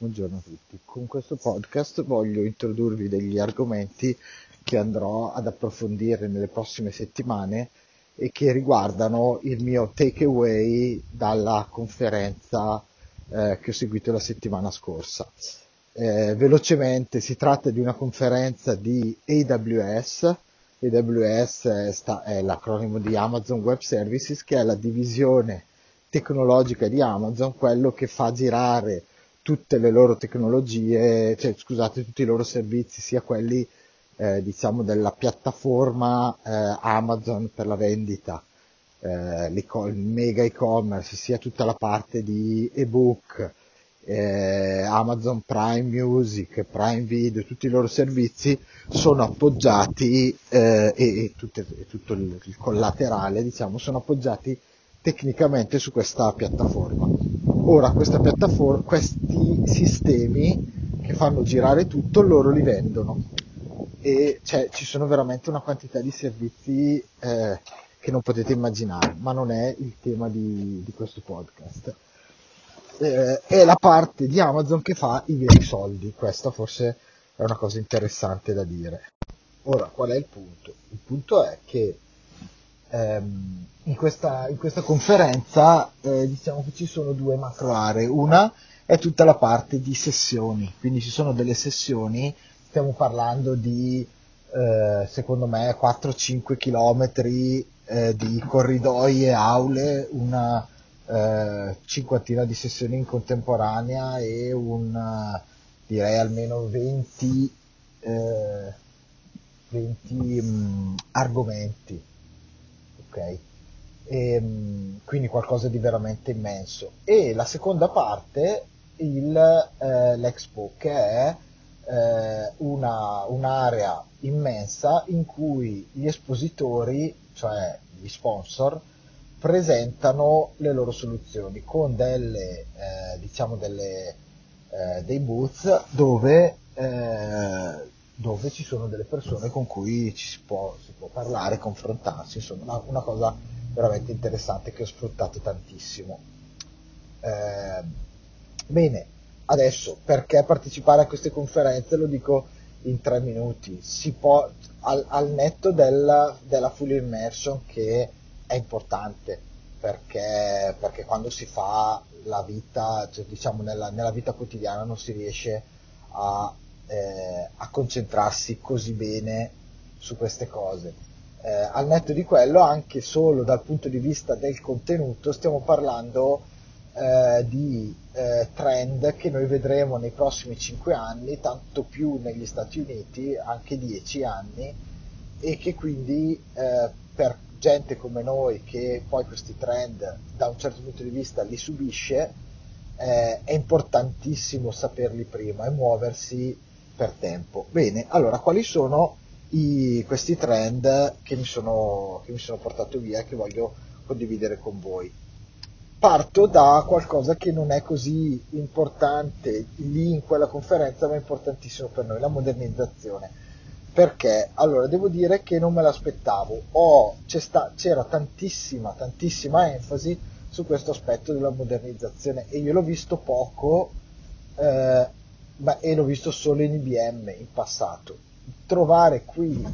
Buongiorno a tutti. Con questo podcast voglio introdurvi degli argomenti che andrò ad approfondire nelle prossime settimane e che riguardano il mio takeaway dalla conferenza eh, che ho seguito la settimana scorsa. Eh, velocemente si tratta di una conferenza di AWS. AWS è, sta, è l'acronimo di Amazon Web Services, che è la divisione tecnologica di Amazon, quello che fa girare tutte le loro tecnologie, cioè scusate, tutti i loro servizi, sia quelli eh, diciamo della piattaforma eh, Amazon per la vendita, eh, il mega e-commerce, sia tutta la parte di ebook, eh, Amazon Prime Music, Prime Video, tutti i loro servizi sono appoggiati eh, e, e, tutte, e, tutto il, il collaterale diciamo sono appoggiati tecnicamente su questa piattaforma. Ora questa piattaforma, questi sistemi che fanno girare tutto, loro li vendono e cioè, ci sono veramente una quantità di servizi eh, che non potete immaginare, ma non è il tema di, di questo podcast. Eh, è la parte di Amazon che fa i veri soldi, questa forse è una cosa interessante da dire. Ora, qual è il punto? Il punto è che ehm, in, questa, in, questa, conferenza eh, diciamo che ci sono due macro aree. Una è tutta la parte di sessioni, quindi ci sono delle sessioni, stiamo parlando di eh, secondo me 4-5 km eh, di corridoi e aule, una eh, cinquantina di sessioni in contemporanea e un direi almeno 20, 20 mh, argomenti ok? E, ehm, quindi qualcosa di veramente immenso. E la seconda parte, il, eh, l'Expo, che è eh, una, un'area immensa in cui gli espositori, cioè gli sponsor, presentano le loro soluzioni con delle, eh, diciamo delle, eh, dei booth dove eh, dove ci sono delle persone con cui ci si può, si può parlare, confrontarsi, insomma una, una, cosa veramente interessante che ho sfruttato tantissimo. Eh, bene, adesso perché partecipare a queste conferenze lo dico in tre minuti, si può, al, al netto della, della full immersion che è importante perché, perché quando si fa la vita, cioè, diciamo nella, nella vita quotidiana non si riesce a eh, a concentrarsi così bene su queste cose. Eh, al netto di quello, anche solo dal punto di vista del contenuto, stiamo parlando eh, di eh, trend che noi vedremo nei prossimi 5 anni, tanto più negli Stati Uniti, anche 10 anni, e che quindi eh, per gente come noi che poi questi trend da un certo punto di vista li subisce, eh, è importantissimo saperli prima e muoversi per tempo. Bene, allora quali sono i, questi trend che mi, sono, che mi sono portato via e che voglio condividere con voi? Parto da qualcosa che non è così importante lì in quella conferenza, ma importantissimo per noi, la modernizzazione. Perché? Allora, devo dire che non me l'aspettavo. Oh, sta, c'era tantissima, tantissima enfasi su questo aspetto della modernizzazione e io l'ho visto poco eh, ma, e l'ho visto solo in IBM in passato. Trovare qui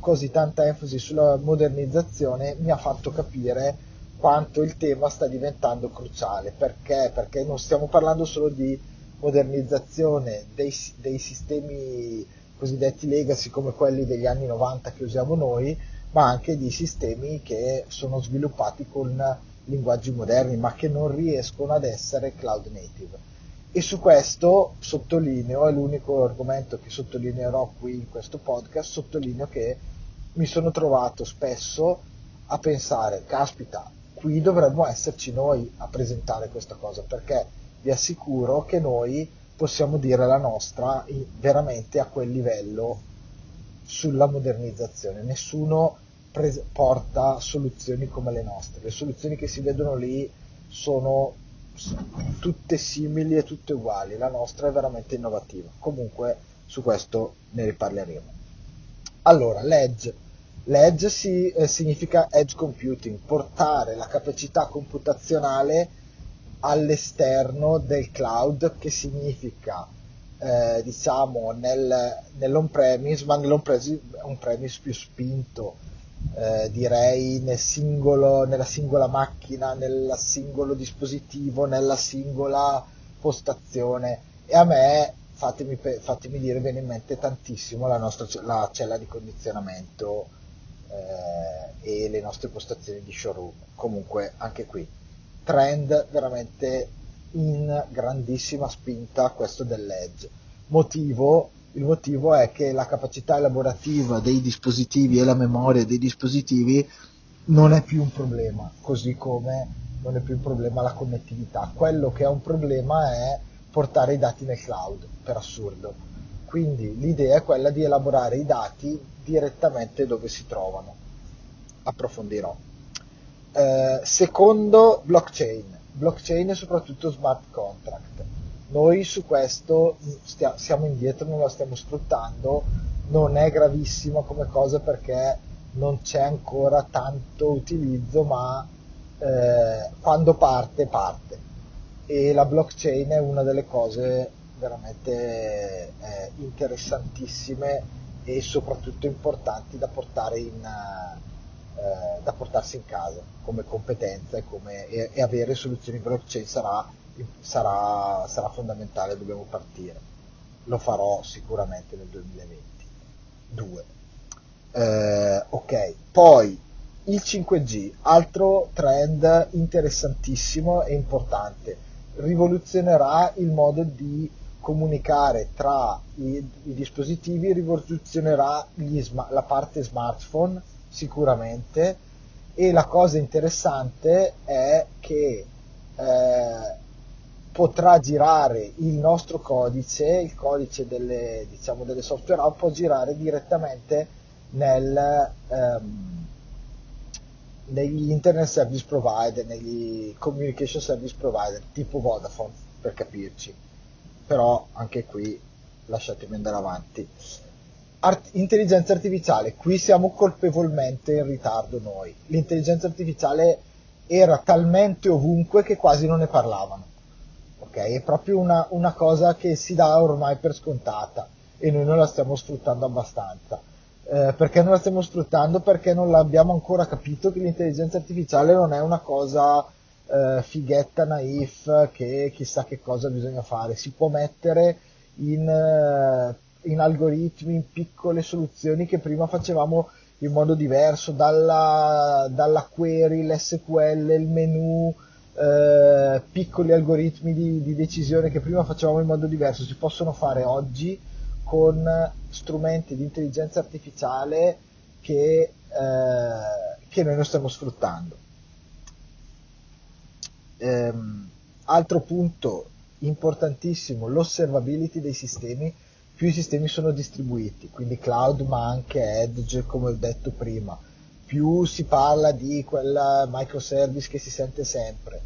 così tanta enfasi sulla modernizzazione mi ha fatto capire quanto il tema sta diventando cruciale. Perché? Perché non stiamo parlando solo di modernizzazione dei, dei sistemi cosiddetti legacy come quelli degli anni 90 che usiamo noi, ma anche di sistemi che sono sviluppati con linguaggi moderni ma che non riescono ad essere cloud native e su questo sottolineo, è l'unico argomento che sottolineerò qui in questo podcast, sottolineo che mi sono trovato spesso a pensare, caspita, qui dovremmo esserci noi a presentare questa cosa, perché vi assicuro che noi possiamo dire la nostra veramente a quel livello sulla modernizzazione. Nessuno pre- porta soluzioni come le nostre. Le soluzioni che si vedono lì sono tutte simili e tutte uguali, la nostra è veramente innovativa. Comunque su questo ne riparleremo. Allora, l'edge. L'edge si, eh, significa edge computing, portare la capacità computazionale all'esterno del cloud, che significa eh, diciamo nel, nell'on-premise, ma nell'on-premise più spinto, eh, direi nel singolo, nella singola macchina, nel singolo dispositivo, nella singola postazione. E a me, fatemi, fatemi dire, viene in mente tantissimo la nostra la cella di condizionamento eh, e le nostre postazioni di showroom. Comunque, anche qui, trend veramente in grandissima spinta questo dell'Edge. Motivo, il motivo è che la capacità elaborativa dei dispositivi e la memoria dei dispositivi non è più un problema, così come non è più un problema la connettività. Quello che è un problema è portare i dati nel cloud, per assurdo. Quindi l'idea è quella di elaborare i dati direttamente dove si trovano. Approfondirò. Eh, secondo, blockchain blockchain e soprattutto smart contract. Noi su questo stia, siamo indietro, non la stiamo sfruttando, non è gravissima come cosa perché non c'è ancora tanto utilizzo, ma eh, quando parte, parte. E la blockchain è una delle cose veramente eh, interessantissime e soprattutto importanti da portare in, eh, da portarsi in casa come competenza e, come, e, e avere soluzioni blockchain sarà, sarà, sarà fondamentale, dobbiamo partire. Lo farò sicuramente nel 2022. Eh, ok, poi il 5G, altro trend interessantissimo e importante, rivoluzionerà il modo di comunicare tra i, i dispositivi, rivoluzionerà gli, la parte smartphone sicuramente e la cosa interessante è che eh, potrà girare il nostro codice, il codice delle, diciamo, delle software app può girare direttamente nel, ehm, negli internet service provider, negli communication service provider tipo Vodafone per capirci però anche qui lasciatemi andare avanti Art- intelligenza artificiale, qui siamo colpevolmente in ritardo noi. L'intelligenza artificiale era talmente ovunque che quasi non ne parlavano. Ok? È proprio una, una cosa che si dà ormai per scontata e noi non la stiamo sfruttando abbastanza. Eh, perché non la stiamo sfruttando? Perché non l'abbiamo ancora capito che l'intelligenza artificiale non è una cosa eh, fighetta naif che chissà che cosa bisogna fare. Si può mettere in eh, in algoritmi, in piccole soluzioni che prima facevamo in modo diverso, dalla, dalla query, l'SQL, il menu, eh, piccoli algoritmi di, di, decisione che prima facevamo in modo diverso, si possono fare oggi con strumenti di intelligenza artificiale che, eh, che noi non stiamo sfruttando. Ehm, altro punto importantissimo, l'osservability dei sistemi più i sistemi sono distribuiti, quindi cloud ma anche edge come ho detto prima, più si parla di quella microservice che si sente sempre,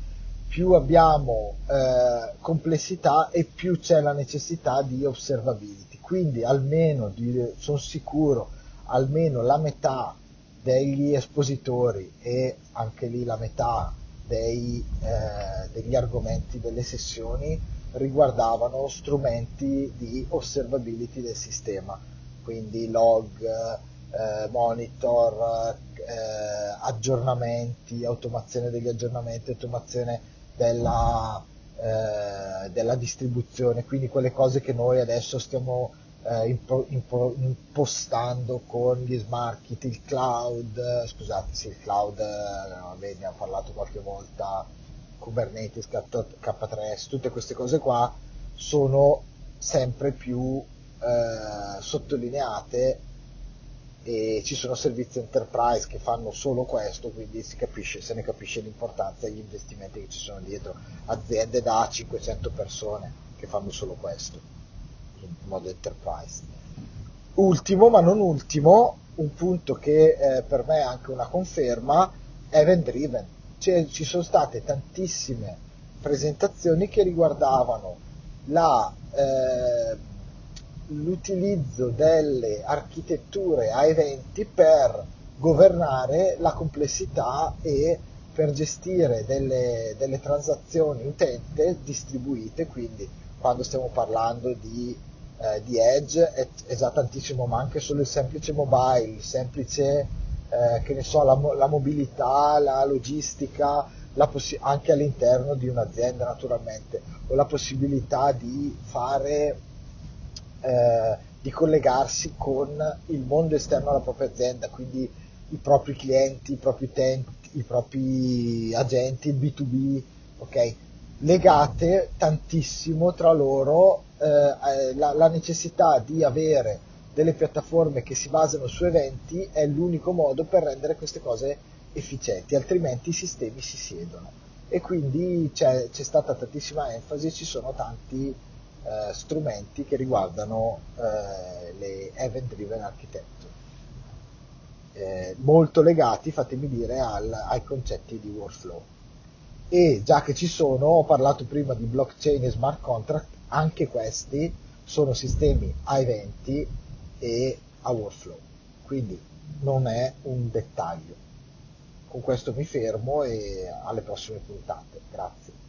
più abbiamo eh, complessità e più c'è la necessità di observability. Quindi almeno, sono sicuro, almeno la metà degli espositori e anche lì la metà dei, eh, degli argomenti delle sessioni riguardavano strumenti di osservability del sistema, quindi log, eh, monitor, eh, aggiornamenti, automazione degli aggiornamenti, automazione della, eh, della distribuzione, quindi quelle cose che noi adesso stiamo eh, impo, impo, impostando con gli smart kit, il cloud, scusate, sì, il cloud, eh, ne abbiamo parlato qualche volta, Kubernetes, K3S, tutte queste cose qua sono sempre più eh, sottolineate e ci sono servizi enterprise che fanno solo questo, quindi si capisce, se ne capisce l'importanza e gli investimenti che ci sono dietro, aziende da 500 persone che fanno solo questo in modo enterprise. Ultimo, ma non ultimo, un punto che eh, per me è anche una conferma, event driven cioè, ci sono state tantissime presentazioni che riguardavano la, eh, l'utilizzo delle architetture a eventi per governare la complessità e per gestire delle, delle transazioni utente distribuite, quindi quando stiamo parlando di, eh, di Edge è, è, già tantissimo, ma anche solo il semplice mobile, il semplice, eh, che ne so, la, la mobilità, la logistica, la possi- anche all'interno di un'azienda naturalmente, o la possibilità di fare, eh, di collegarsi con il mondo esterno alla propria azienda, quindi i propri clienti, i propri utenti, i propri agenti, il B2B, ok? legate tantissimo tra loro eh, eh, la, la, necessità di avere delle piattaforme che si basano su eventi è l'unico modo per rendere queste cose efficienti, altrimenti i sistemi si siedono. E quindi c'è, c'è stata tantissima enfasi, ci sono tanti eh, strumenti che riguardano eh, le event driven architecture eh, molto legati, fatemi dire, al, ai concetti di workflow. E già che ci sono, ho parlato prima di blockchain e smart contract, anche questi sono sistemi a eventi e a workflow, quindi non è un dettaglio. Con questo mi fermo e alle prossime puntate. Grazie.